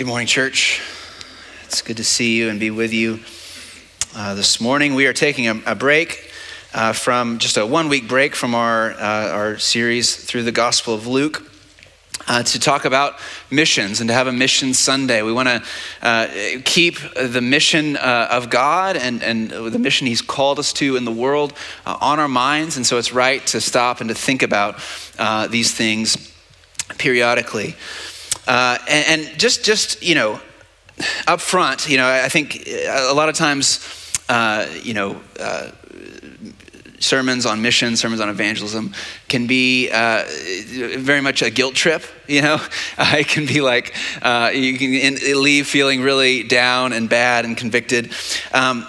Good morning, church. It's good to see you and be with you uh, this morning. We are taking a, a break uh, from just a one week break from our, uh, our series through the Gospel of Luke. Uh, to talk about missions and to have a mission Sunday. We want to uh, keep the mission uh, of God and, and the mission He's called us to in the world on our minds. And so it's right to stop and to think about these things periodically. Uh, and, and, just, just, you know, up front, you know, I think a lot of times, uh, you know, uh, sermons on mission, sermons on evangelism can be uh, very much a guilt trip. You know, uh, it can be like uh, you can leave feeling really down and bad and convicted. Um,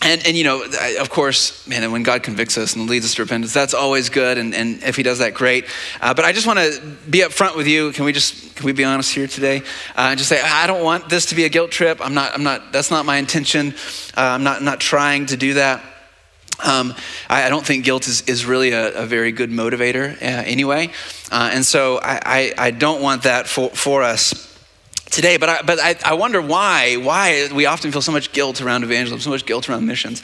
and, and you know, of course, man, when God convicts us and leads us to repentance, that's always good. And, and if He does that, great. Uh, but I just want to be upfront with you. Can we just can we be honest here today? Uh, just say I don't want this to be a guilt trip. I'm not. I'm not. That's not my intention. Uh, I'm not. Not trying to do that. Um, I, I, don't think guilt is, is really a, a very good motivator uh, anyway. Uh, and so I, I, I don't want that for, for us today. But I, but I, I, wonder why why we often feel so much guilt around evangelism, so much guilt around missions.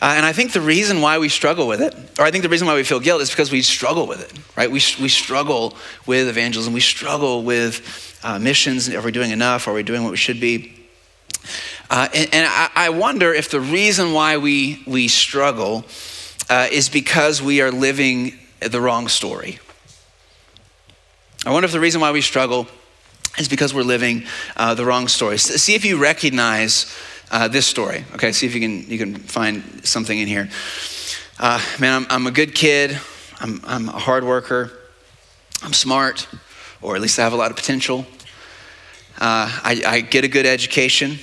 Uh, and I think the reason why we struggle with it, or I think the reason why we feel guilt, is because we struggle with it, right? We, we struggle with evangelism, we struggle with uh, missions. Are we doing enough? Are we doing what we should be? Uh, and, and I, I, wonder if the reason why we we struggle uh, is because we are living the wrong story. I wonder if the reason why we struggle is because we're living uh, the wrong story. See if you recognize uh, this story. Okay, see if you can you can find something in here. Uh, man, I'm, I'm a good kid. I'm, I'm a hard worker. I'm smart, or at least I have a lot of potential. Uh, I, I get a good education.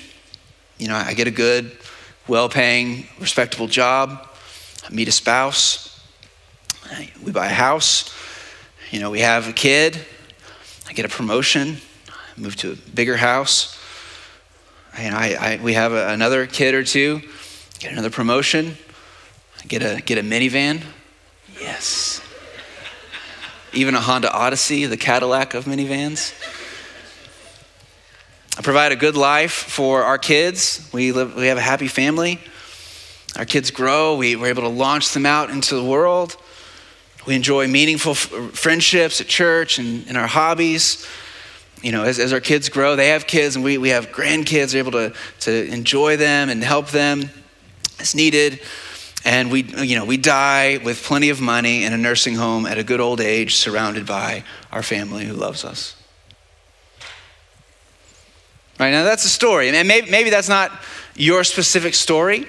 You know, I get a good, well-paying, respectable job. I meet a spouse. We buy a house. You know, we have a kid. I get a promotion move to a bigger house. And I, I we have a, another kid or two, get another promotion, get a, get a minivan. Yes. Even a Honda Odyssey, the Cadillac of minivans. I provide a good life for our kids. We, live, we have a happy family. Our kids grow. We, we're able to launch them out into the world. We enjoy meaningful f- friendships at church and in our hobbies you know, as, as our kids grow, they have kids and we, we have grandkids, we're able to, to enjoy them and help them as needed. And we, you know, we die with plenty of money in a nursing home at a good old age, surrounded by our family who loves us. Right now, that's a story. And maybe, maybe that's not your specific story.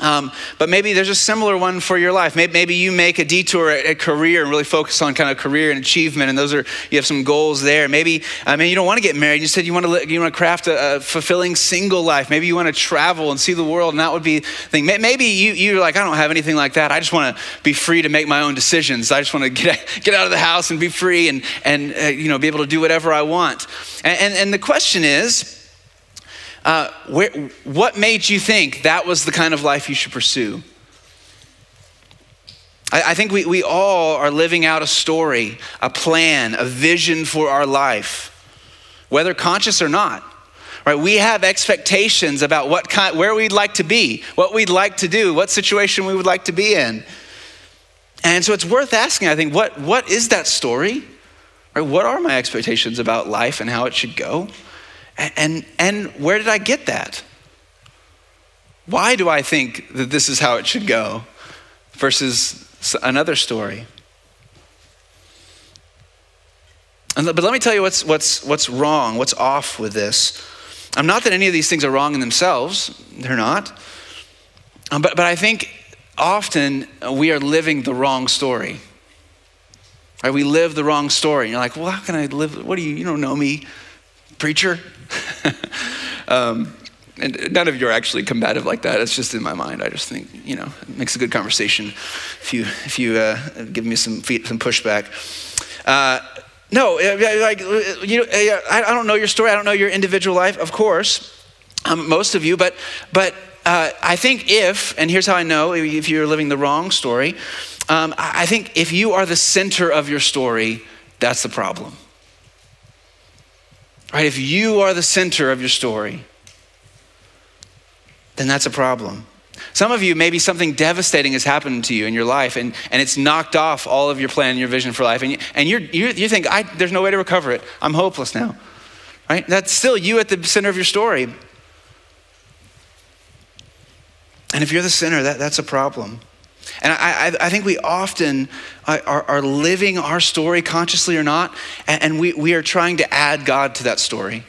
Um, but maybe there's a similar one for your life. Maybe, maybe you make a detour at, at, career and really focus on kind of career and achievement, and those are you have some goals there. Maybe I mean you don't want to get married. You said you want to you want to craft a, a, fulfilling single life. Maybe you want to travel and see the world, and that would be the thing. Maybe you you're like I don't have anything like that. I just want to be free to make my own decisions. I just want to get get out of the house and be free and and uh, you know be able to do whatever I want. and, and, and the question is uh, where, what made you think that was the kind of life you should pursue? I, I think we, we all are living out a story, a plan, a vision for our life, whether conscious or not. Right, we have expectations about what kind, where we'd like to be, what we'd like to do, what situation we would like to be in. And so it's worth asking, I think, what, what is that story? Right, what are my expectations about life and how it should go? And, and where did I get that? Why do I think that this is how it should go versus another story? And, but let me tell you what's, what's, what's wrong, what's off with this. I'm not that any of these things are wrong in themselves, they're not. Um, but, but I think often we are living the wrong story. Right? We live the wrong story. And you're like, well, how can I live? What do you, you don't know me, preacher? um, and none of you are actually combative like that. It's just in my mind. I just think, you know, it makes a good conversation if you, if you uh, give me some, some pushback. Uh, no, like, uh, you know, uh, I don't know your story. I don't know your individual life, of course, um, most of you, but, but uh, I think if, and here's how I know if you're living the wrong story, um, I think if you are the center of your story, that's the problem. Right? If you are the center of your story, then that's a problem. Some of you, maybe something devastating has happened to you in your life and, and it's knocked off all of your plan and your vision for life. And you, and you you think, there's no way to recover it. I'm hopeless now. Right? That's still you at the center of your story. And if you're the sinner, that, that's a problem. And I, I, I think we often uh, are, are, living our story consciously or not, and, and we, we are trying to add God to that story.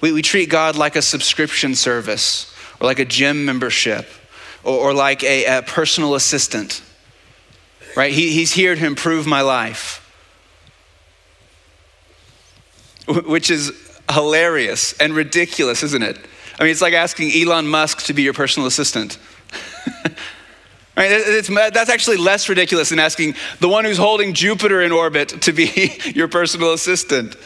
We, we treat God like a subscription service or like a gym membership or, or like a, a, personal assistant, right? He, he's here to improve my life, which is hilarious and ridiculous, isn't it? I mean, it's like asking Elon Musk to be your personal assistant. right? It's, uh, that's actually less ridiculous than asking the one who's holding Jupiter in orbit to be your personal assistant.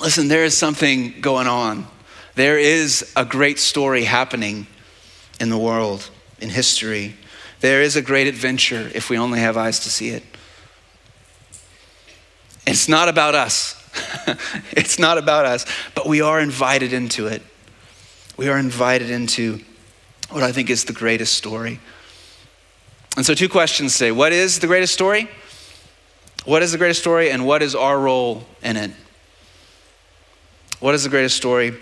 Listen, there is something going on there is a great story happening in the world, in history. There is a great adventure if we only have eyes to see it. It's not about us. it's not about us, but we are invited into it. We are invited into what I think is the greatest story. And so, two questions today What is the greatest story? What is the greatest story, and what is our role in it? What is the greatest story?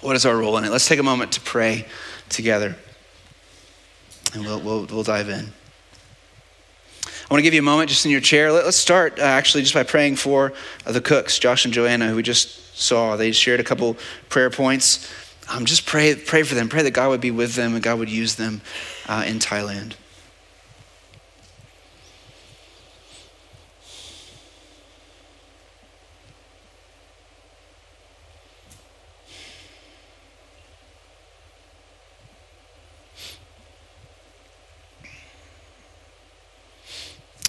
What is our role in it? Let's take a moment to pray together, and we'll, we'll, we'll dive in. I want to give you a moment just in your chair. Let, us start uh, actually just by praying for uh, the cooks, Josh and Joanna, who we just saw. They shared a couple prayer points. Um, just pray, pray for them. Pray that God would be with them and God would use them uh, in Thailand.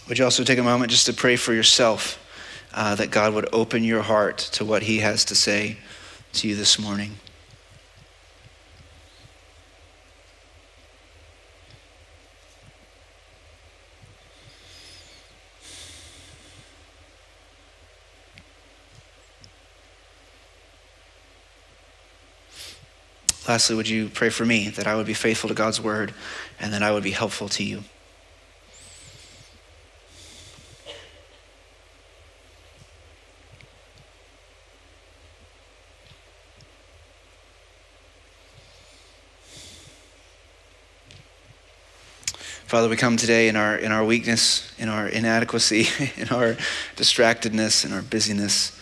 Would you also take a moment just to pray for yourself uh, that God would open your heart to what He has to say to you this morning? Lastly, would you pray for me that I would be faithful to God's word and that I would be helpful to you? Father, we come today in our, in our weakness, in our inadequacy, in our distractedness, in our busyness.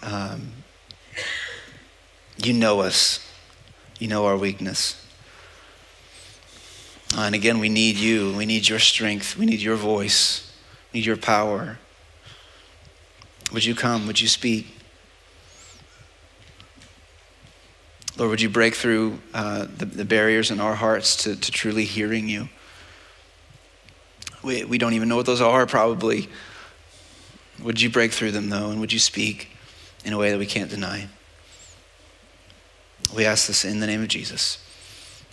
Um, you know us. You know our weakness. Uh, and again, we need you. We need your strength. We need your voice. We need your power. Would you come? Would you speak? Lord, would you break through uh, the, the barriers in our hearts to, to truly hearing you? We, we don't even know what those are, probably. Would you break through them, though, and would you speak in a way that we can't deny? We ask this in the name of Jesus.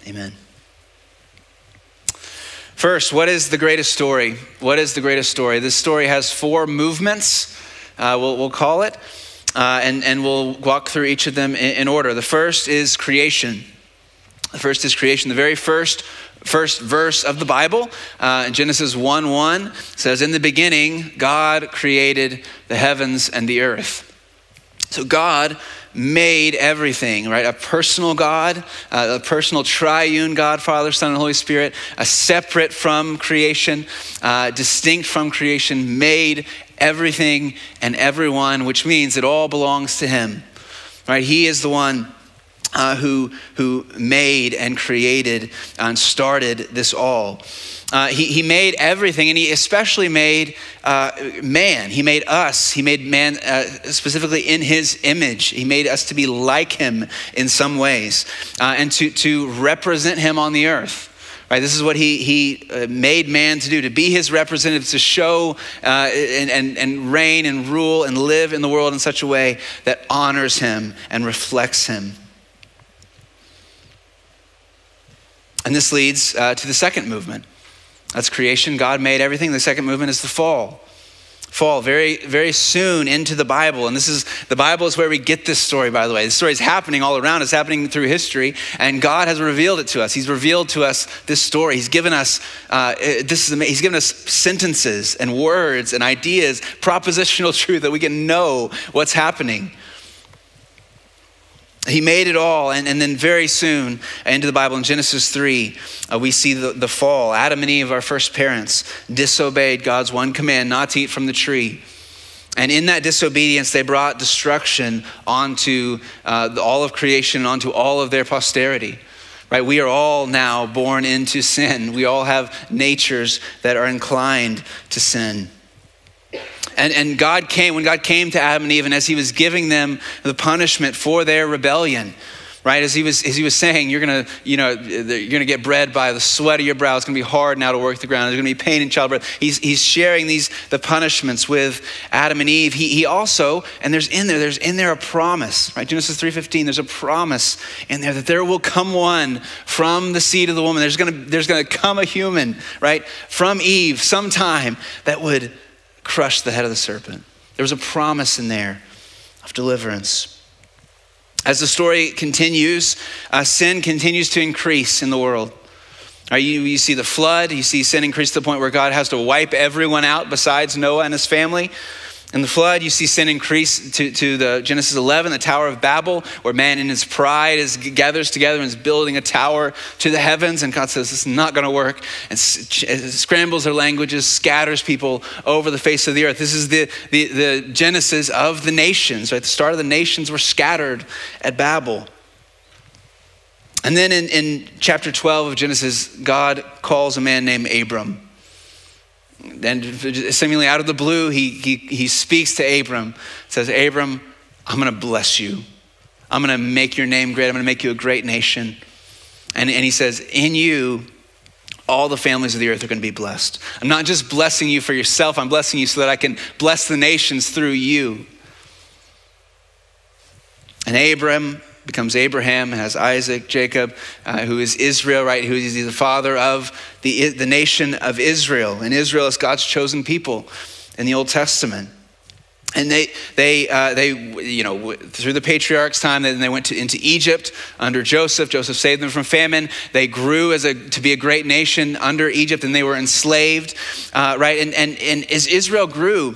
Amen. First, what is the greatest story? What is the greatest story? This story has four movements, uh, we'll, we'll, call it, uh, and, and we'll walk through each of them in, in order. The first is creation. The first is creation. The very first first verse of the Bible, uh, Genesis 1 1 says, In the beginning, God created the heavens and the earth. So God made everything, right? A personal God, uh, a personal triune God, Father, Son, and Holy Spirit, a separate from creation, uh, distinct from creation, made everything and everyone, which means it all belongs to Him, right? He is the one uh, who, who made and created and started this all. Uh, he, he made everything, and he especially made uh, man. He made us. He made man uh, specifically in his image. He made us to be like him in some ways uh, and to, to represent him on the earth. Right, this is what he, he uh, made man to do, to be his representative, to show and, and, and reign and rule and live in the world in such a way that honors him and reflects him. And this leads to the second movement. That's creation. God made everything. The second movement is the fall. fall very, very soon into the Bible. And this is the Bible is where we get this story, by the way. This story is happening all around, it's happening through history, and God has revealed it to us. He's revealed to us this story. He's given us uh, this is He's given us sentences and words and ideas, propositional truth that we can know what's happening. He made it all, and, and then very soon into the Bible in Genesis 3, uh, we see the, the fall. Adam and Eve, our first parents, disobeyed God's one command not to eat from the tree. And in that disobedience, they brought destruction onto uh, all of creation, and onto all of their posterity. Right? We are all now born into sin. We all have natures that are inclined to sin. And, and God came, when God came to Adam and Eve, and as he was giving them the punishment for their rebellion, right? As he was, as he was saying, you're gonna, you know, you're gonna get bread by the sweat of your brow. It's gonna be hard now to work the ground. There's gonna be pain in childbirth. He's, he's sharing these the punishments with Adam and Eve. He, he also, and there's in there, there's in there a promise, right? Genesis 3:15. There's a promise in there that there will come one from the seed of the woman. There's gonna, there's gonna come a human, right, from Eve sometime that would crush the head of the serpent. There was a promise in there of deliverance. As the story continues, uh, sin continues to increase in the world. You, you see the flood, you see sin increase to the point where God has to wipe everyone out besides Noah and his family. In the flood, you see sin increase to, to the Genesis 11, the Tower of Babel, where man in his pride is gathers together and is building a tower to the heavens. And God says, this is not going to work. And scrambles their languages, scatters people over the face of the earth. This is the, the, the Genesis of the nations, right? The start of the nations were scattered at Babel. And then in, in chapter 12 of Genesis, God calls a man named Abram. Then, seemingly out of the blue, he, he, he speaks to Abram, says, Abram, I'm going to bless you. I'm going to make your name great. I'm going to make you a great nation. And, and he says, In you, all the families of the earth are going to be blessed. I'm not just blessing you for yourself, I'm blessing you so that I can bless the nations through you. And Abram becomes Abraham, has Isaac, Jacob, uh, who is Israel, right? Who is the father of the, the nation of Israel. And Israel is God's chosen people in the Old Testament. And they, they, uh, they, you know, through the patriarchs' time, then they went to, into Egypt under Joseph. Joseph saved them from famine. They grew as a, to be a great nation under Egypt, and they were enslaved, uh, right? And, and, and as Israel grew,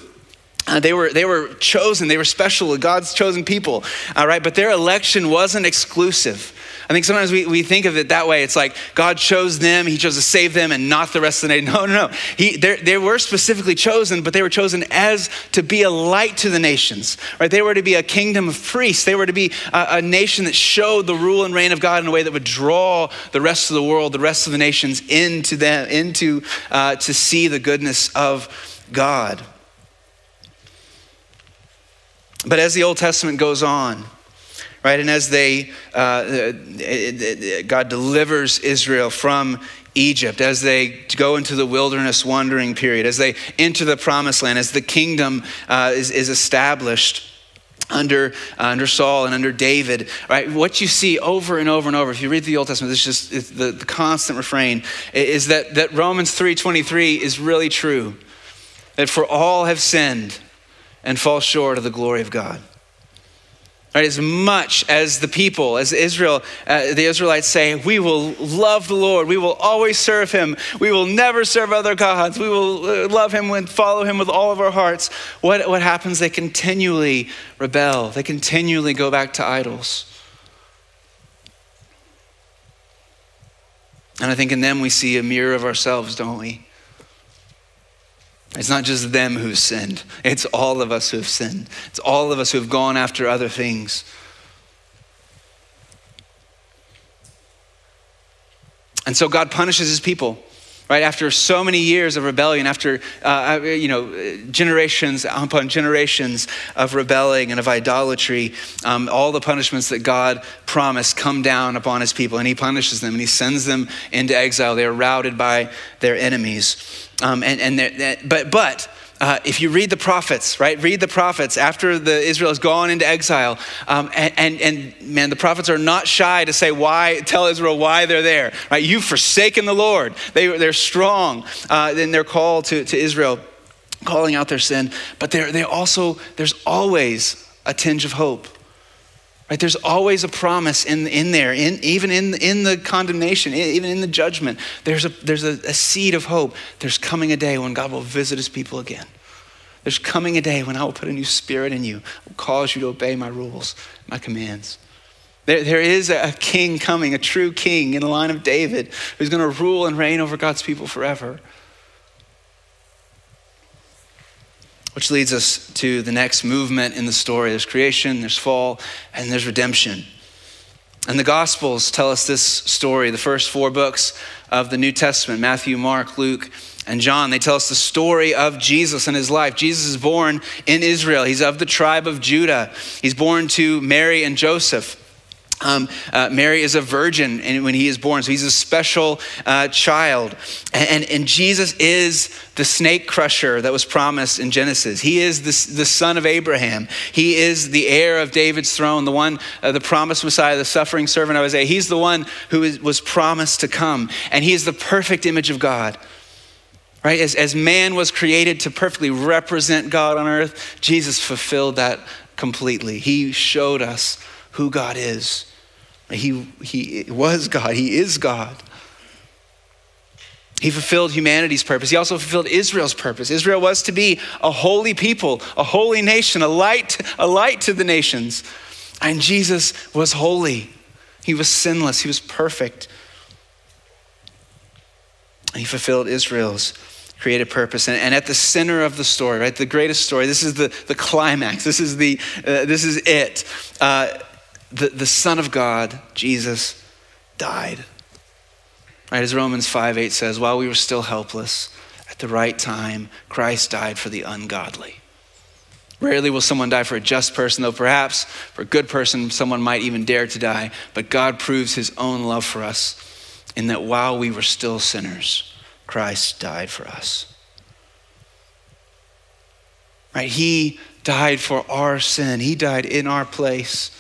uh, they, were, they were chosen, they were special, God's chosen people, all right? But their election wasn't exclusive. I think sometimes we, we think of it that way. It's like God chose them, He chose to save them, and not the rest of the nation. No, no, no. He, they were specifically chosen, but they were chosen as to be a light to the nations, right? They were to be a kingdom of priests. They were to be a, a nation that showed the rule and reign of God in a way that would draw the rest of the world, the rest of the nations into them, into uh, to see the goodness of God. But as the Old Testament goes on, right, and as they, uh, God delivers Israel from Egypt, as they go into the wilderness wandering period, as they enter the promised land, as the kingdom uh, is, is established under, uh, under Saul and under David, right? What you see over and over and over, if you read the Old Testament, it's just the, the constant refrain is that, that Romans 3.23 is really true. That for all have sinned and fall short of the glory of God. Right, as much as the people, as Israel, uh, the Israelites say, we will love the Lord, we will always serve him, we will never serve other gods, we will uh, love him and follow him with all of our hearts. What, what happens? They continually rebel, they continually go back to idols. And I think in them we see a mirror of ourselves, don't we? It's not just them who've sinned, it's all of us who have sinned. It's all of us who have gone after other things. And so God punishes his people right? After so many years of rebellion after uh, you know generations upon generations of rebelling and of idolatry um, all the punishments that god promised come down upon his people and he punishes them and he sends them into exile. They are routed by their enemies. Um, and, and but, but uh, if you read the prophets, right? Read the prophets after the Israel has gone into exile, um, and, and, and man, the prophets are not shy to say why, tell Israel why they're there, right? You've forsaken the Lord. They, they're strong uh, in their call to, to Israel. calling out their sin, but there they also there's always a tinge of hope. Right? There's always a promise in, in there, in, even in, in the condemnation, even in the judgment. There's, a, there's a, a seed of hope. There's coming a day when God will visit his people again. There's coming a day when I will put a new spirit in you, will cause you to obey my rules, my commands. There, there is a king coming, a true king in the line of David, who's going to rule and reign over God's people forever. Which leads us to the next movement in the story there's creation, there's fall, and there's redemption. And the Gospels tell us this story, the first four books of the New Testament Matthew, Mark, Luke, and John. They tell us the story of Jesus and his life. Jesus is born in Israel, he's of the tribe of Judah. He's born to Mary and Joseph. Um, uh, Mary is a virgin when he is born, so he's a special uh, child. And, and, and, Jesus is the snake crusher that was promised in Genesis. He is the, the son of Abraham. He is the heir of David's throne, the one, uh, the promised Messiah, the suffering servant of Isaiah. He's the one who is, was promised to come, and he is the perfect image of God. Right? As, as man was created to perfectly represent God on earth, Jesus fulfilled that completely. He showed us who God is. He, he was God, He is God. He fulfilled humanity's purpose. He also fulfilled Israel's purpose. Israel was to be a holy people, a holy nation, a light, a light to the nations. And Jesus was holy. He was sinless. He was perfect. He fulfilled Israel's created purpose. And, and, at the center of the story, right, the greatest story, this is the, the climax, this is, the, uh, this is it. Uh, the, the Son of God, Jesus, died. Right, as Romans 5 8 says, while we were still helpless, at the right time, Christ died for the ungodly. Rarely will someone die for a just person, though perhaps for a good person, someone might even dare to die. But God proves his own love for us in that while we were still sinners, Christ died for us. Right? He died for our sin, He died in our place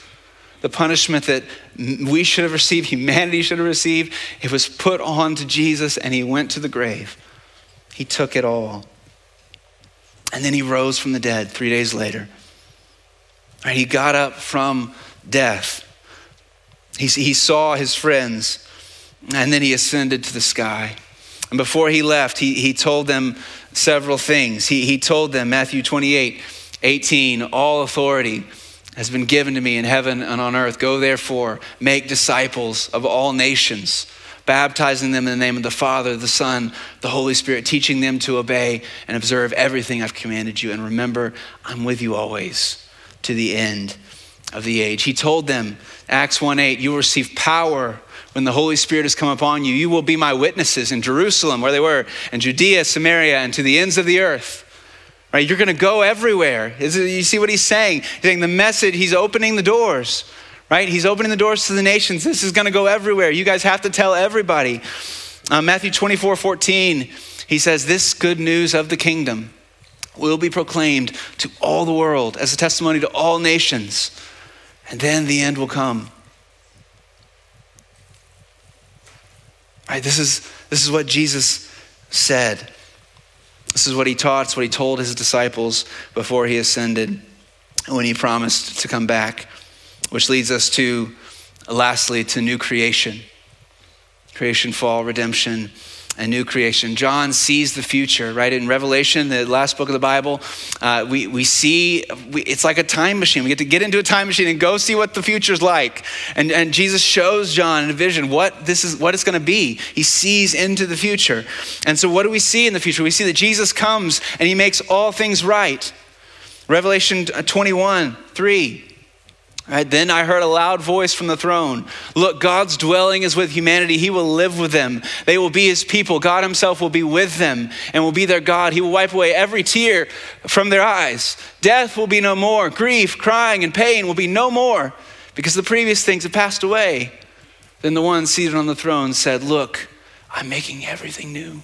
the punishment that we should have received, humanity should have received, it was put on to Jesus and he went to the grave. He took it all. And then he rose from the dead three days later. Right, he got up from death. He, he saw his friends and then he ascended to the sky. And before he left, he, he told them several things. He, he told them, Matthew 28 18, all authority has been given to me in heaven and on earth. Go therefore, make disciples of all nations, baptizing them in the name of the Father, the Son, the Holy Spirit, teaching them to obey and observe everything I've commanded you. And remember, I'm with you always to the end of the age. He told them, Acts 1 8, you will receive power when the Holy Spirit has come upon you. You will be my witnesses in Jerusalem, where they were, and Judea, Samaria, and to the ends of the earth. Right? You're going to go everywhere. You see what he's saying? He's saying the message, he's opening the doors, right? He's opening the doors to the nations. This is going to go everywhere. You guys have to tell everybody. Uh, Matthew 24 14, he says, This good news of the kingdom will be proclaimed to all the world as a testimony to all nations, and then the end will come. Right? This is, this is what Jesus said. This is what he taught, it's what he told his disciples before he ascended when he promised to come back, which leads us to, lastly, to new creation. Creation, fall, redemption, a new creation. John sees the future, right? In Revelation, the last book of the Bible, uh, we, we see we, it's like a time machine. We get to get into a time machine and go see what the future's like. And, and Jesus shows John in a vision what this is, what it's going to be. He sees into the future. And so, what do we see in the future? We see that Jesus comes and he makes all things right. Revelation 21 3. Right, then I heard a loud voice from the throne. Look, God's dwelling is with humanity. He will live with them. They will be his people. God himself will be with them and will be their God. He will wipe away every tear from their eyes. Death will be no more. Grief, crying, and pain will be no more because the previous things have passed away. Then the one seated on the throne said, Look, I'm making everything new.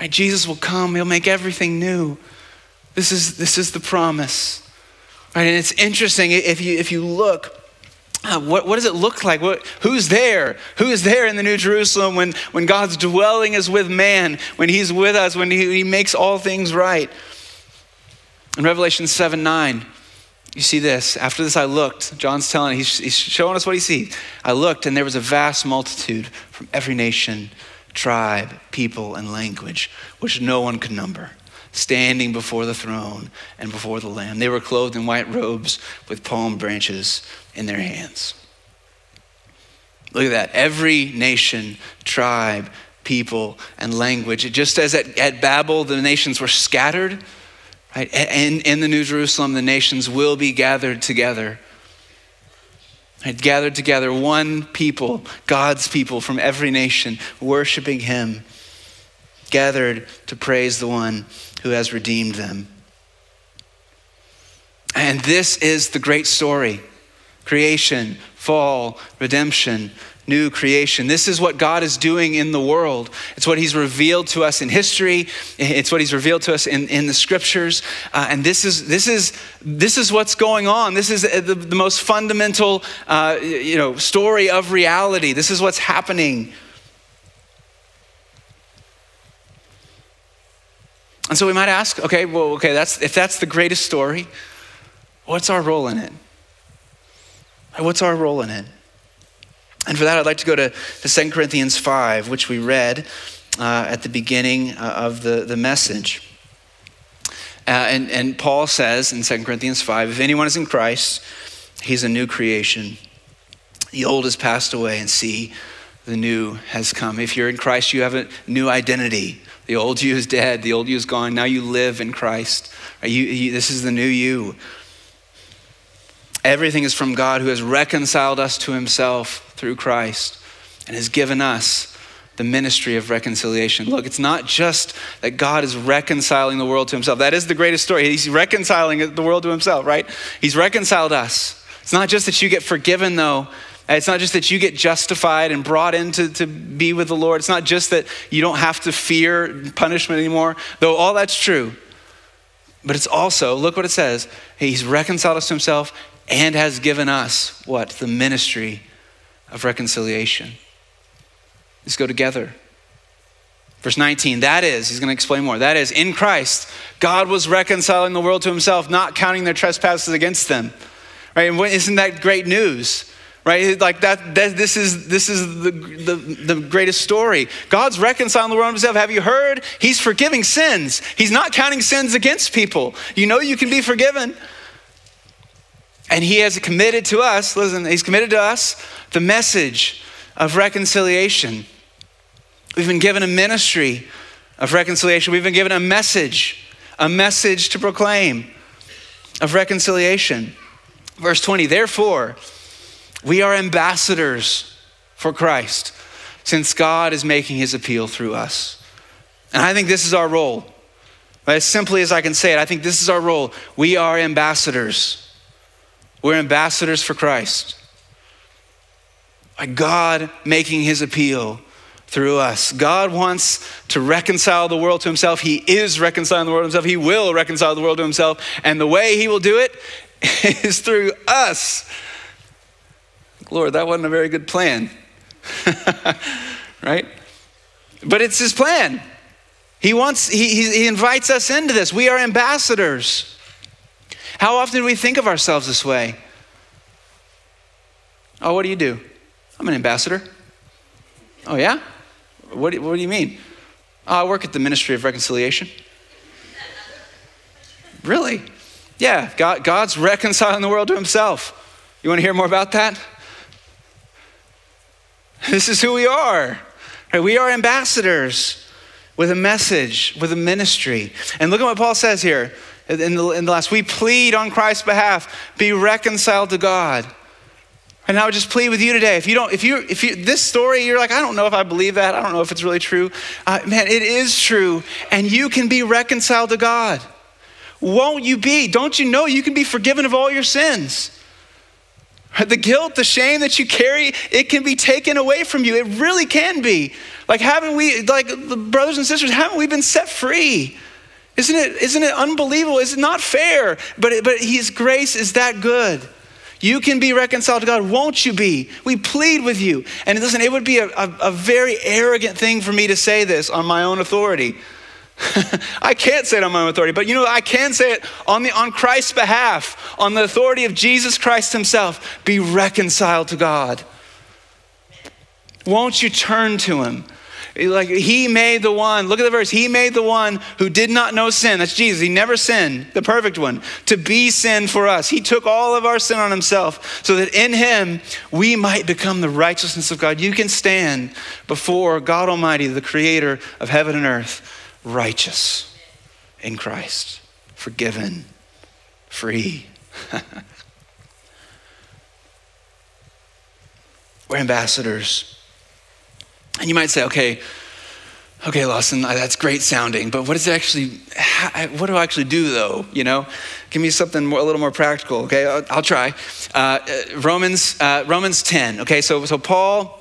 Right, Jesus will come, he'll make everything new. This is, this is the promise. Right, and it's interesting if you, if you look uh, what, what does it look like? What, who's there? Who is there in the New Jerusalem when, when God's dwelling is with man, when He's with us, when He, he makes all things right? In Revelation 7 9, you see this. After this, I looked. John's telling, he's, he's showing us what he sees. I looked, and there was a vast multitude from every nation, tribe, people, and language, which no one could number, standing before the throne and before the Lamb. They were clothed in white robes with palm branches in their hands. Look at that. Every nation, tribe, people, and language. Just as at, at Babel, the nations were scattered, right? In, in the New Jerusalem, the nations will be gathered together. Right? Gathered together, one people, God's people from every nation, worshiping Him, gathered to praise the one who has redeemed them. And this is the great story creation, fall, redemption, new creation. This is what God is doing in the world. It's what He's revealed to us in history. It's what He's revealed to us in, in the scriptures. Uh, and this is, this, is, this is what's going on. This is the, the most fundamental uh, you know, story of reality. This is what's happening. And so we might ask, okay, well, okay, that's, if that's the greatest story, what's our role in it? What's our role in it? And for that, I'd like to go to, to 2 Corinthians 5, which we read uh, at the beginning uh, of the, the message. Uh, and, and Paul says in 2 Corinthians 5 if anyone is in Christ, he's a new creation. The old has passed away, and see, the new has come. If you're in Christ, you have a new identity. The old you is dead, the old you is gone. Now you live in Christ. You, you, this is the new you. Everything is from God who has reconciled us to himself through Christ and has given us the ministry of reconciliation. Look, it's not just that God is reconciling the world to himself. That is the greatest story. He's reconciling the world to himself, right? He's reconciled us. It's not just that you get forgiven, though. It's not just that you get justified and brought in to, be with the Lord. It's not just that you don't have to fear punishment anymore, though all that's true. But it's also, look what it says. He's reconciled us to himself and has given us what? The ministry of reconciliation. These go together. Verse 19, that is, he's going to explain more. That is, in Christ, God was reconciling the world to himself, not counting their trespasses against them. Right? And isn't that great news? Right? Like that, that this is this is the, the, the greatest story. God's reconciling the world himself. Have you heard? He's forgiving sins. He's not counting sins against people. You know you can be forgiven. And he has committed to us, listen, he's committed to us the message of reconciliation. We've been given a ministry of reconciliation. We've been given a message, a message to proclaim of reconciliation. Verse 20, therefore, we are ambassadors for Christ since God is making his appeal through us. And I think this is our role. As simply as I can say it, I think this is our role. We are ambassadors. We're ambassadors for Christ. By God making his appeal through us. God wants to reconcile the world to himself. He is reconciling the world to himself. He will reconcile the world to himself. And the way he will do it is through us. Lord, that wasn't a very good plan. right? But it's his plan. He wants, he, he invites us into this. We are ambassadors. How often do we think of ourselves this way? Oh, what do you do? I'm an ambassador. Oh, yeah? What do, what do you mean? Oh, I work at the Ministry of Reconciliation. really? Yeah, God, God's reconciling the world to himself. You want to hear more about that? This is who we are. We are ambassadors with a message, with a ministry. And look at what Paul says here in the, in the last. We plead on Christ's behalf, be reconciled to God. And I would just plead with you today. If you don't, if you, if you, this story, you're like, I don't know if I believe that. I don't know if it's really true. Uh, man, it is true. And you can be reconciled to God. Won't you be? Don't you know you can be forgiven of all your sins? The guilt, the shame that you carry, it can be taken away from you. It really can be. Like, haven't we, like, brothers and sisters, haven't we been set free? Isn't it, isn't it unbelievable? Is it not fair? But, but His grace is that good. You can be reconciled to God. Won't you be? We plead with you. And listen, it would be a, a, a very arrogant thing for me to say this on my own authority. I can't say it on my own authority, but you know, I can say it on, the, on Christ's behalf, on the authority of Jesus Christ Himself. Be reconciled to God. Won't you turn to Him? Like he made the one, look at the verse, he made the one who did not know sin. That's Jesus. He never sinned, the perfect one, to be sin for us. He took all of our sin on himself so that in him we might become the righteousness of God. You can stand before God Almighty, the creator of heaven and earth, righteous in Christ, forgiven, free. We're ambassadors. And you might say, okay, okay, Lawson, that's great sounding, but what does it actually, what do I actually do though? You know, give me something more, a little more practical. Okay, I'll, I'll try. Uh, uh Romans, uh, Romans 10. Okay, so, so Paul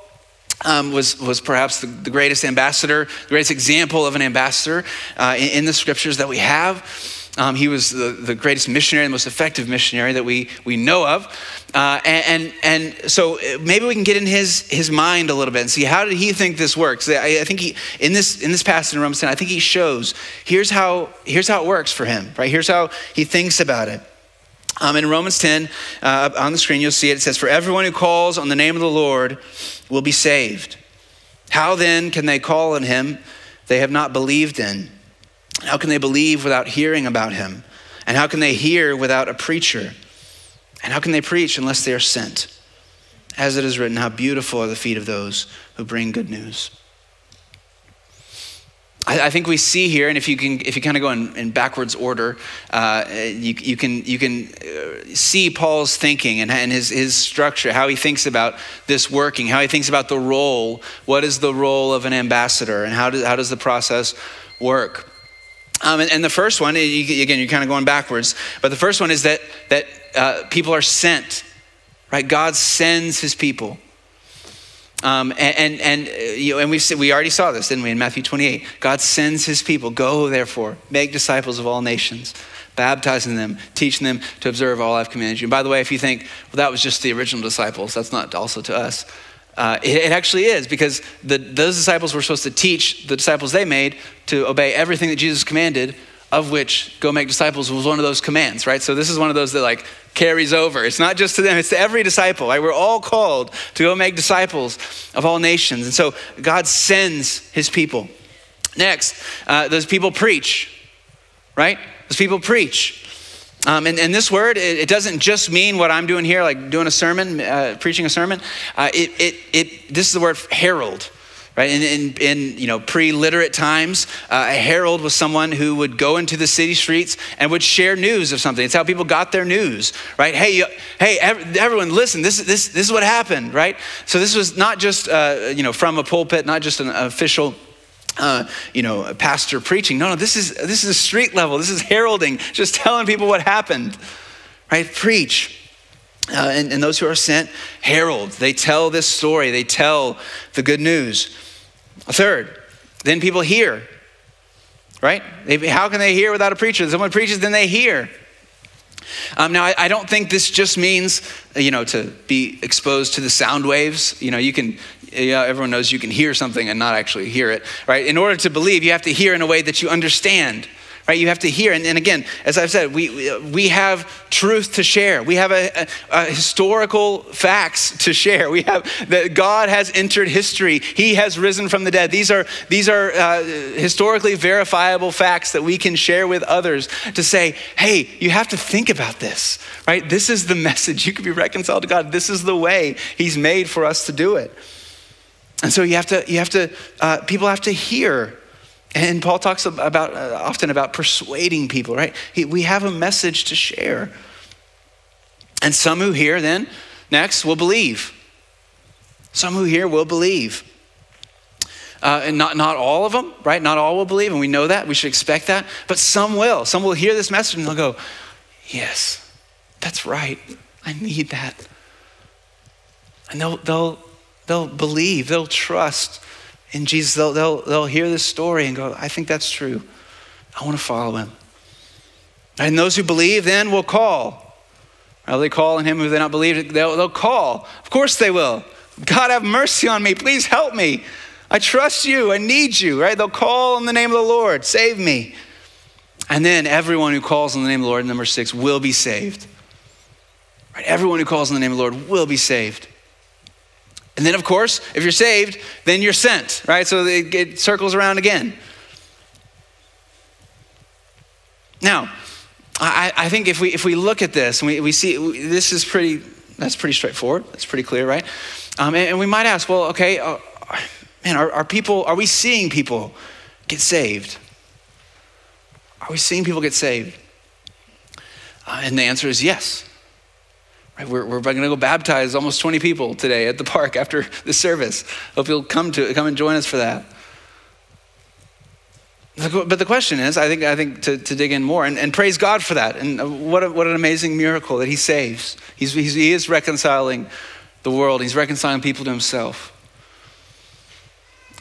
um, was, was perhaps the, the, greatest ambassador, the greatest example of an ambassador uh, in, in, the scriptures that we have. Um, he was the, the greatest missionary, the most effective missionary that we, we know of. Uh, and, and, and, so uh, maybe we can get in his, his mind a little bit and see how did he think this works. I, I think he, in this, in this passage in Romans 10, I think he shows here's how, here's how it works for him, right? Here's how he thinks about it. Um, in Romans 10, uh, on the screen, you'll see it. It says, For everyone who calls on the name of the Lord will be saved. How then can they call on him they have not believed in? How can they believe without hearing about him? And how can they hear without a preacher? And how can they preach unless they are sent? As it is written, How beautiful are the feet of those who bring good news. I, think we see here, and if you can, if you kind of go in, in backwards order, uh, you, you, can you can uh, see Paul's thinking and, and his his structure, how he thinks about this working, how he thinks about the role. What is the role of an ambassador, and how does how does the process work? Um, and, and, the first one, you, again, you're kind of going backwards, but the first one is that that uh, people are sent, right? God sends His people. Um, and and, and, uh, you know, and we we already saw this, didn't we, in Matthew 28? God sends his people, go therefore, make disciples of all nations, baptizing them, teaching them to observe all I've commanded you. And by the way, if you think, well, that was just the original disciples, that's not also to us. Uh, it, it, actually is because the, those disciples were supposed to teach the disciples they made to obey everything that Jesus commanded of which go make disciples was one of those commands, right? So this is one of those that like carries over. It's not just to them, it's to every disciple, right? We're all called to go make disciples of all nations. And so God sends his people. Next, uh, those people preach, right? Those people preach. Um, and, and, this word, it, it, doesn't just mean what I'm doing here, like doing a sermon, uh, preaching a sermon. Uh, it, it, it, this is the word herald right? In, in, in you know, pre-literate times, uh, a herald was someone who would go into the city streets and would share news of something. It's how people got their news, right? Hey, hey, everyone, listen. This, this, this is what happened, right? So this was not just uh, you know from a pulpit, not just an official. Uh, you know, pastor preaching. No, no, this is this is street level. This is heralding, just telling people what happened, right? Preach. Uh, and, and, those who are sent herald. They tell this story. They tell the good news. A third, then people hear, right? How can they hear without a preacher? Someone preaches, then they hear. Um, now, I, I, don't think this just means, you know, to be exposed to the sound waves. You know, you can, you know, everyone knows you can hear something and not actually hear it, right? In order to believe, you have to hear in a way that you understand right? You have to hear. And, and again, as I've said, we, we have truth to share. We have a, a, a, historical facts to share. We have that God has entered history. He has risen from the dead. These are, these are uh, historically verifiable facts that we can share with others to say, hey, you have to think about this, right? This is the message. You can be reconciled to God. This is the way He's made for us to do it. And so you have to, you have to, uh, people have to hear and Paul talks about uh, often about persuading people, right? He, we have a message to share. And some who hear then, next, will believe. Some who hear will believe. Uh, and not, not all of them, right? Not all will believe, and we know that. We should expect that. But some will. Some will hear this message and they'll go, Yes, that's right. I need that. And they'll, they'll, they'll believe, they'll trust in Jesus, they'll, they'll, they'll hear this story and go, I think that's true. I want to follow him. And those who believe then will call. Will they call on him who they not believe? They'll, they'll call. Of course they will. God, have mercy on me. Please help me. I trust you. I need you, right? They'll call in the name of the Lord. Save me. And then everyone who calls on the name of the Lord, number six, will be saved. Right? Everyone who calls on the name of the Lord will be saved. And then, of course, if you're saved, then you're sent, right? So it, it circles around again. Now, I, I, think if we, if we look at this we, we see this is pretty, that's pretty straightforward. That's pretty clear, right? Um, and, and, we might ask, well, okay, uh, man, are, are people, are we seeing people get saved? Are we seeing people get saved? Uh, and the answer is yes. Right, we're, we're going to go baptize almost 20 people today at the park after the service. Hope you'll come to come and join us for that. But the question is, I think, I think to, to dig in more and, and praise God for that. And uh, what, a, what an amazing miracle that He saves. He's, he's, he is reconciling the world, He's reconciling people to Himself.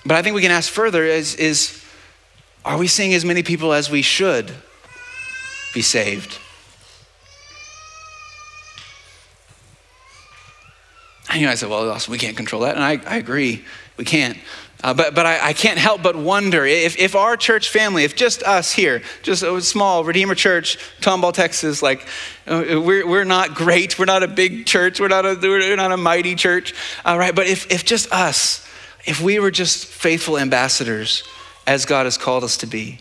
But I think we can ask further is, is are we seeing as many people as we should be saved? And you I said, well, we can't control that. And I, I agree, we can't. Uh, but but I, I, can't help but wonder if, if our church family, if just us here, just a small Redeemer Church, Tomball, Texas, like uh, we're, we're not great, we're not a big church, we're not a, we're not a mighty church, all right? But if, if just us, if we were just faithful ambassadors as God has called us to be,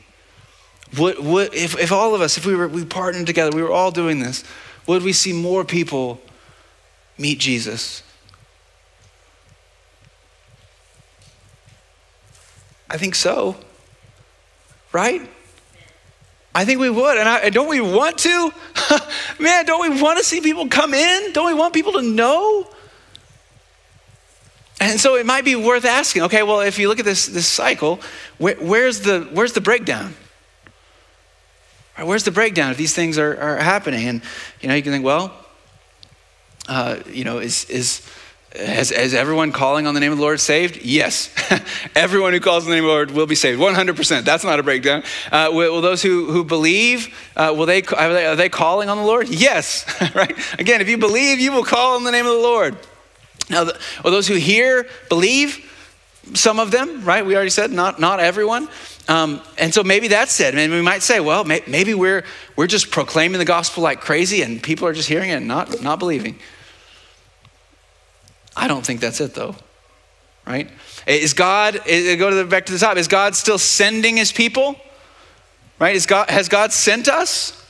would, would, if, if all of us, if we were we partnered together, we were all doing this, would we see more people meet Jesus? I think so. Right? I think we would. And, I, don't we want to? Man, don't we want to see people come in? Don't we want people to know? And so it might be worth asking okay, well, if you look at this, this cycle, where, where's, the, where's the breakdown? Where's the breakdown if these things are, are happening? And you know, you can think, well, uh, you know, is, is, has, has everyone calling on the name of the Lord saved? Yes. everyone who calls on the name of the Lord will be saved. 100%. That's not a breakdown. Uh, will, will, those who, who believe, uh, will they, are, they, are they calling on the Lord? Yes. right? Again, if you believe, you will call on the name of the Lord. Now, the, will those who hear believe? Some of them, right? We already said not, not everyone. Um, and so maybe that's it. I mean, we might say, well, may, maybe we're, we're just proclaiming the gospel like crazy and people are just hearing it and not, not believing. I don't think that's it though, right? Is God, go to the, back to the top, is God still sending his people? Right? Is God, has God sent us?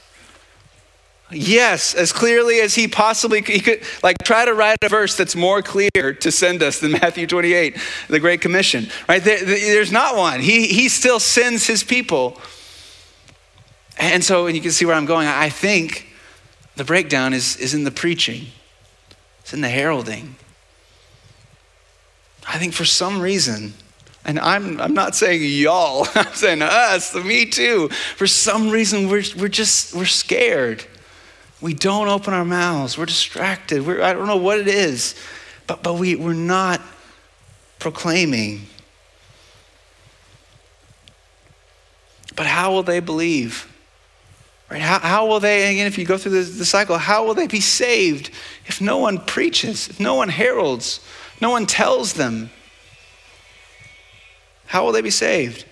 Yes, as clearly as he possibly he could. Like, try to write a verse that's more clear to send us than Matthew 28, the Great Commission. Right? There, there's not one. He, he still sends his people. And so, and you can see where I'm going. I think the breakdown is, is in the preaching, it's in the heralding. I think for some reason, and I'm, I'm not saying y'all, I'm saying us, me too. For some reason, we're, we're just, we're scared. We don't open our mouths. We're distracted. We're, I don't know what it is, but, but we, we're not proclaiming. But how will they believe? Right? How, how will they, again, if you go through the, the cycle, how will they be saved if no one preaches, if no one heralds? No one tells them. How will they be saved?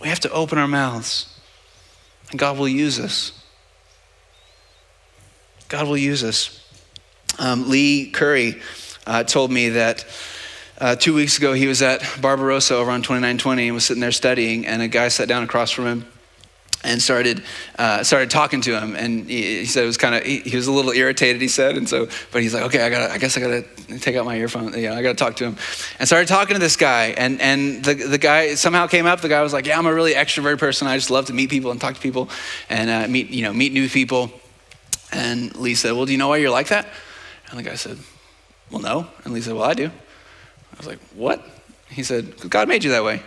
We have to open our mouths, and God will use us. God will use us. Um, Lee Curry uh, told me that uh, two weeks ago he was at Barbarossa over on 2920 and was sitting there studying, and a guy sat down across from him and started uh, started talking to him. And he, he said it was kind of he, he, was a little irritated he said. And so but he's like okay i gotta i guess i gotta take out my earphone yeah i gotta talk to him. And started talking to this guy. And and the, the guy somehow came up. The guy was like yeah i'm a really extroverted person. I just love to meet people and talk to people and uh, meet you know meet new people. And lee said well do you know why you're like that? And the guy said well no. And lee said well i do. I was like what? He said god made you that way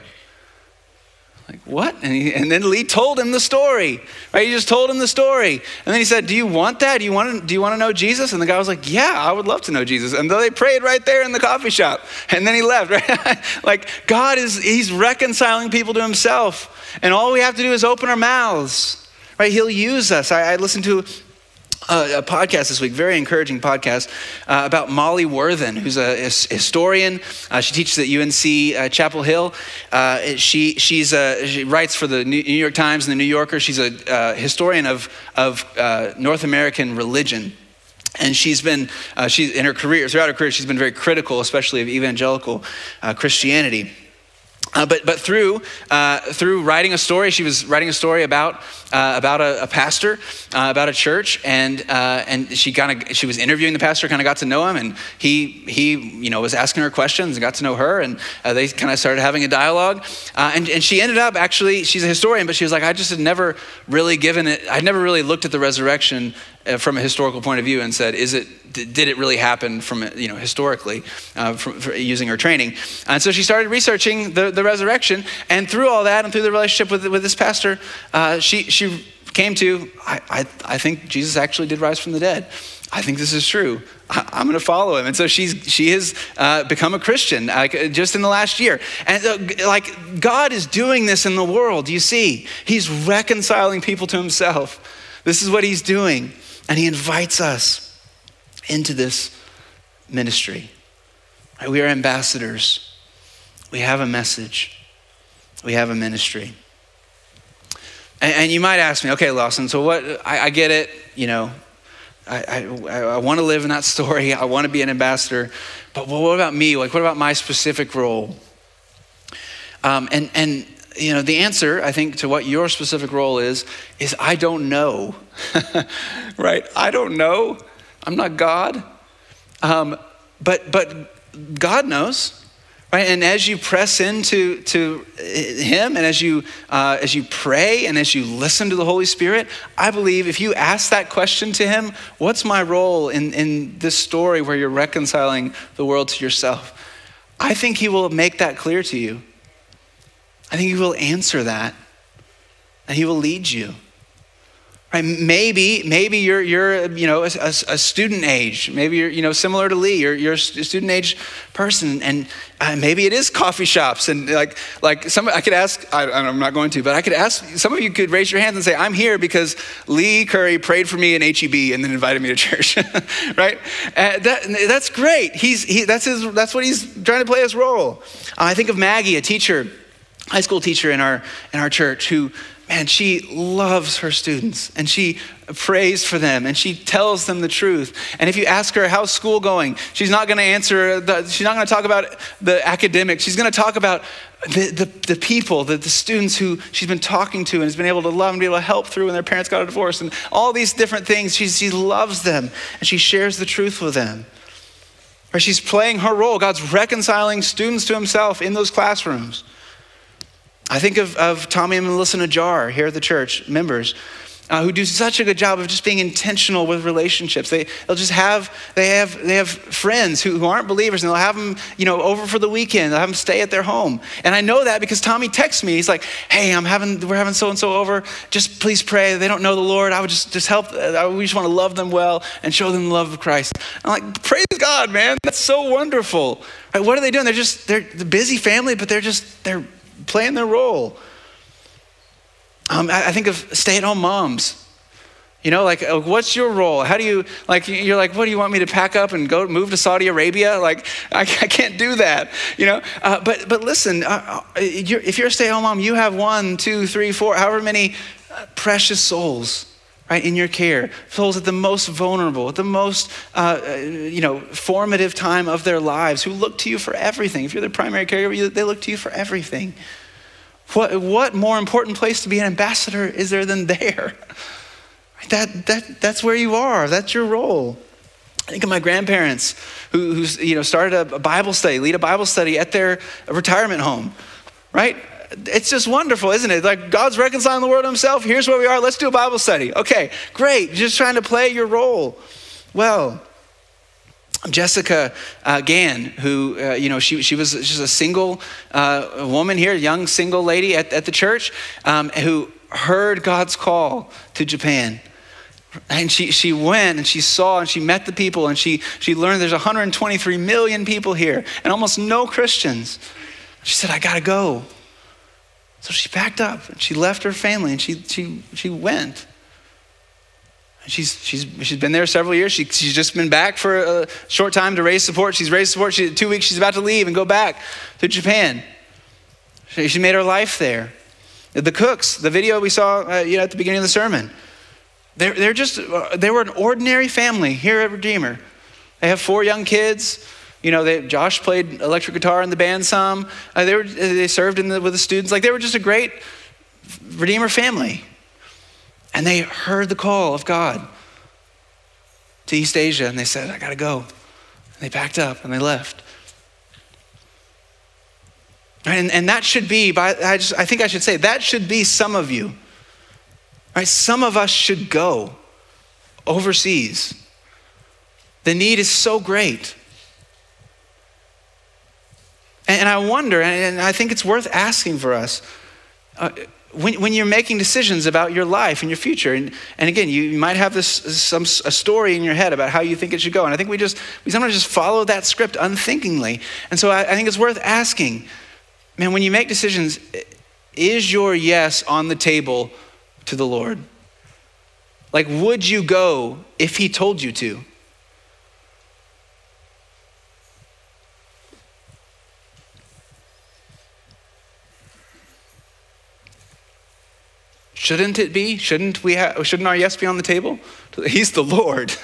like, what? And, he, and then Lee told him the story, right? He just told him the story. And then he said, Do you want that? Do you want to, do you want to know Jesus? And the guy was like, Yeah, I would love to know Jesus. And they prayed right there in the coffee shop. And then he left, right? like, God is, He's reconciling people to Himself. And all we have to do is open our mouths, right? He'll use us. I, I listened to a, podcast this week, very encouraging podcast uh, about Molly Worthen, who's a, a historian. Uh, she teaches at UNC uh, Chapel Hill. Uh, she, she's she writes for the New York Times and the New Yorker. She's a uh, historian of, of uh, North American religion. And she's been, she's in her career, throughout her career, she's been very critical, especially of evangelical Christianity. Uh, but but through uh, through writing a story, she was writing a story about uh, about a, a pastor, uh, about a church, and uh, and she kind of she was interviewing the pastor, kind of got to know him, and he he you know was asking her questions and got to know her, and uh, they kind of started having a dialogue, and and she ended up actually she's a historian, but she was like I just had never really given it, I'd never really looked at the resurrection from a historical point of view and said, is it did it really happen from you know historically uh, from, using her training and so she started researching the, the resurrection and through all that and through the relationship with, with this pastor uh, she, she came to I, I, I think jesus actually did rise from the dead I think this is true. I, am going to follow him. And so she's, she has uh, become a Christian uh, just in the last year. And uh, like God is doing this in the world, you see. He's reconciling people to himself. This is what he's doing. And he invites us into this ministry. We are ambassadors. We have a message. We have a ministry. And, and you might ask me, okay, Lawson, so what? I, I get it. You know, I, I, I want to live in that story. I want to be an ambassador. But what about me? Like, what about my specific role? Um, and, and, you know, the answer, I think, to what your specific role is, is I don't know. right? I don't know. I'm not God. Um, but, but God knows. Right? And as you press into to Him, and as you uh, as you pray, and as you listen to the Holy Spirit, I believe if you ask that question to Him, "What's my role in in this story where you're reconciling the world to yourself?" I think He will make that clear to you. I think He will answer that, and He will lead you. Right? Maybe, maybe you're, you're you know, a, a, a, student age. Maybe you're, you know, similar to Lee. You're, you're a student age person, and uh, maybe it is coffee shops. And like, like some, I could ask. I, am not going to, but I could ask. Some of you could raise your hands and say, "I'm here because Lee Curry prayed for me in HEB and then invited me to church." right? Uh, that, that's great. He's, he, that's his. That's what he's trying to play his role. Uh, I think of Maggie, a teacher, high school teacher in our in our church, who man, she loves her students and she prays for them and she tells them the truth. And if you ask her, how's school going? She's not going to answer, the, she's not going to talk about the academics. She's going to talk about the, the, the people, the, the students who she's been talking to and has been able to love and be able to help through when their parents got a divorce and all these different things. She, she loves them and she shares the truth with them. Or she's playing her role. God's reconciling students to himself in those classrooms. I think of, of Tommy and Melissa Najjar here at the church, members, uh, who do such a good job of just being intentional with relationships. They, they'll just have, they have, they have friends who, who aren't believers and they'll have them, you know, over for the weekend. They'll have them stay at their home. And I know that because Tommy texts me. He's like, hey, I'm having, we're having so-and-so over. Just please pray. They don't know the Lord. I would just, just help. Uh, we just want to love them well and show them the love of Christ. I'm like, praise God, man. That's so wonderful. What are they doing? They're just, they're the busy family, but they're just, they're playing their role. Um, I, I think of stay at home moms. You know, like, what's your role? How do you, like, you're like, what do you want me to pack up and go move to Saudi Arabia? Like, I, I can't do that, you know? Uh, but, but listen, uh, uh you're, if you're a stay at home mom, you have one, two, three, four, however many uh, precious souls, right, in your care. Souls at the most vulnerable, at the most, uh, you know, formative time of their lives who look to you for everything. If you're their primary caregiver, they look to you for everything. What, what more important place to be an ambassador is there than there? That, that, that's where you are. That's your role. I Think of my grandparents who, who you know, started a Bible study, lead a Bible study at their retirement home, right? It's just wonderful, isn't it? Like God's reconciling the world to himself. Here's where we are. Let's do a Bible study. Okay, great. Just trying to play your role well. Jessica uh, Gann, who, uh, you know, she, she was just a single uh, woman here, young single lady at, at the church, um, who heard God's call to Japan. And she, she went and she saw and she met the people and she, she learned there's 123 million people here and almost no Christians. She said, I gotta go. So she packed up and she left her family and she, she, she went. She's, she's, she's been there several years. She, she's just been back for a short time to raise support. She's raised support. She, two weeks, she's about to leave and go back to Japan. She, she made her life there. The cooks, the video we saw uh, you know, at the beginning of the sermon, they're, they're just, uh, they were an ordinary family here at Redeemer. They have four young kids. You know, they, Josh played electric guitar in the band some. Uh, they, were, they served the, with the students. Like, they were just a great Redeemer family. And they heard the call of God to East Asia, and they said, I got to go. And they packed up and they left. And, and that should be, I, just, I think I should say, that should be some of you. Right? Some of us should go overseas. The need is so great. And, I wonder, and I think it's worth asking for us. Uh, when, when you're making decisions about your life and your future, and, and again, you, you might have this some a story in your head about how you think it should go, and I think we just we sometimes just follow that script unthinkingly, and so I, I think it's worth asking, man, when you make decisions, is your yes on the table to the Lord? Like, would you go if He told you to? Shouldn't it be? Shouldn't we have, shouldn't our yes be on the table? He's the Lord.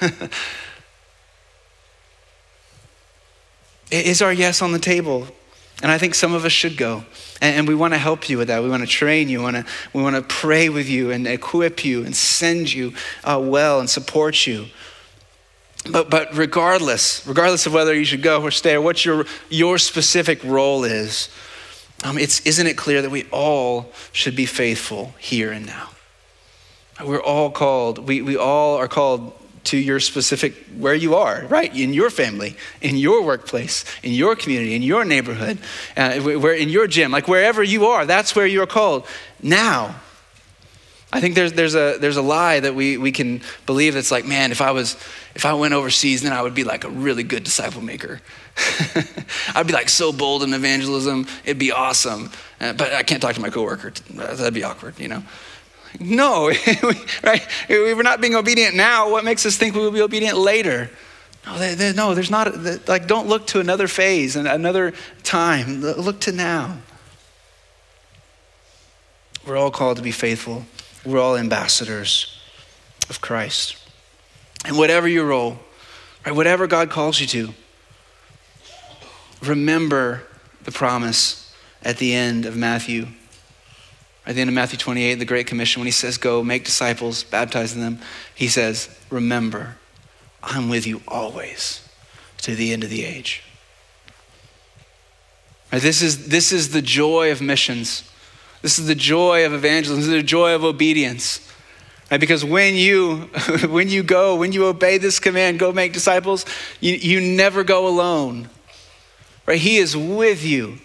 Is our yes on the table? And I think some of us should go. And, we want to help you with that. We want to train you. We want to, we pray with you and equip you and send you uh, well and support you. But, but regardless, regardless of whether you should go or stay or what your, your specific role is, um, it's, isn't it clear that we all should be faithful here and now? We're all called, we, we all are called to your specific, where you are, right? In your family, in your workplace, in your community, in your neighborhood, uh, where, in your gym, like wherever you are, that's where you're called now. I think there's, there's, a, there's a lie that we, we can believe that's like, man, if I was, if I went overseas, then I would be like a really good disciple maker. I'd be like so bold in evangelism, it'd be awesome. Uh, but I can't talk to my coworker. That'd be awkward, you know? No, right? We're not being obedient now, what makes us think we will be obedient later? No, they, they, no there's not, like, don't look to another phase and another time. Look to now. We're all called to be faithful, we're all ambassadors of Christ. And whatever your role, right, whatever God calls you to, remember the promise at the end of Matthew. At the end of Matthew 28, the Great Commission, when he says, Go make disciples, baptizing them, he says, Remember, I'm with you always to the end of the age. This, is, this is the joy of missions. This is the joy of evangelism. This is the joy of obedience. Right? Because when you, when you go, when you obey this command, go make disciples, you, you never go alone. Right? He is with you.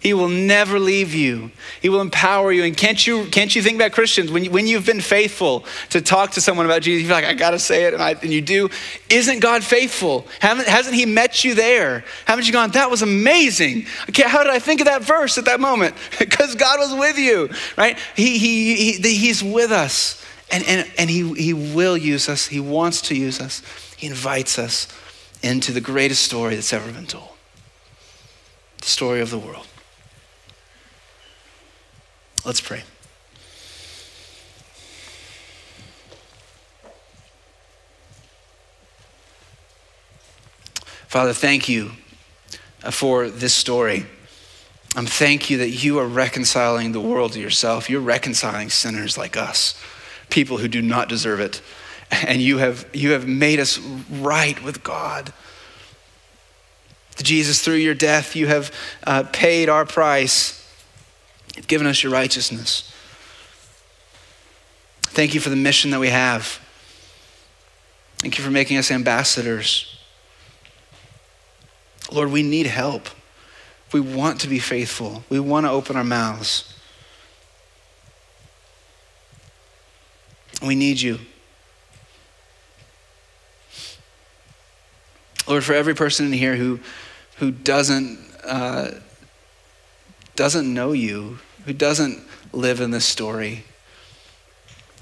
He will never leave you. He will empower you. And can't you, can't you think about Christians when, you, when you've been faithful to talk to someone about Jesus? You're like, I got to say it, and, I, and you do. Isn't God faithful? Haven't, hasn't He met you there? Haven't you gone, that was amazing? Okay, how did I think of that verse at that moment? because God was with you, right? He, he, he, He's with us, and, and, and he, he will use us. He wants to use us. He invites us into the greatest story that's ever been told the story of the world. Let's pray. Father, thank you uh, for this story. Um, thank you that you are reconciling the world to yourself. You're reconciling sinners like us, people who do not deserve it. And you have, you have made us right with God. Jesus, through your death, you have uh, paid our price. You've given us your righteousness. Thank you for the mission that we have. Thank you for making us ambassadors. Lord, we need help. We want to be faithful. We want to open our mouths. We need you. Lord, for every person in here who who doesn't, uh, doesn't know you, who doesn't live in this story,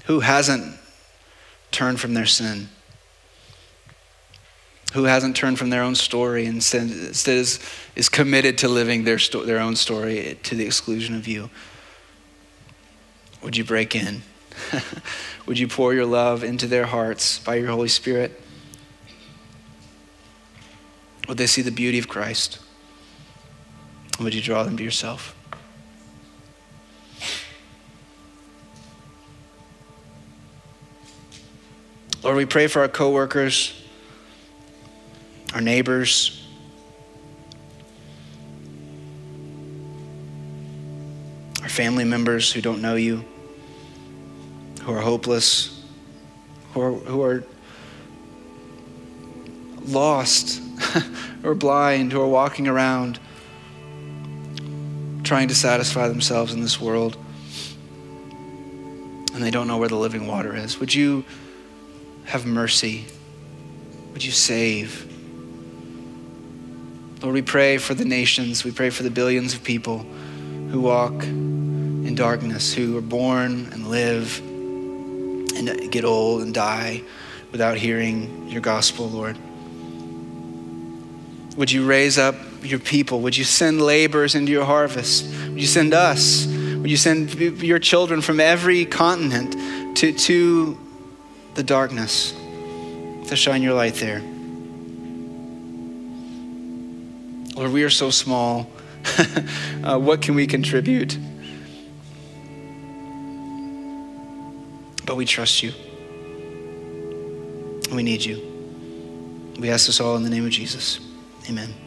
who hasn't turned from their sin? Who hasn't turned from their own story and instead is, is committed to living their, sto- their own story to the exclusion of you? Would you break in? Would you pour your love into their hearts by your Holy Spirit? Would they see the beauty of Christ? Would you draw them to yourself? Lord, we pray for our coworkers, our neighbors, our family members who don't know you, who are hopeless, who are, who are lost, are blind, who are walking around trying to satisfy themselves in this world and they don't know where the living water is. Would you have mercy? Would you save? Lord, we pray for the nations. We pray for the billions of people who walk in darkness, who are born and live and get old and die without hearing your gospel, Lord. Would you raise up your people? Would you send laborers into your harvest? Would you send us? Would you send your children from every continent to, to the darkness to shine your light there? Lord, we are so small. uh, what can we contribute? But we trust you. We need you. We ask this all in the name of Jesus. Amen.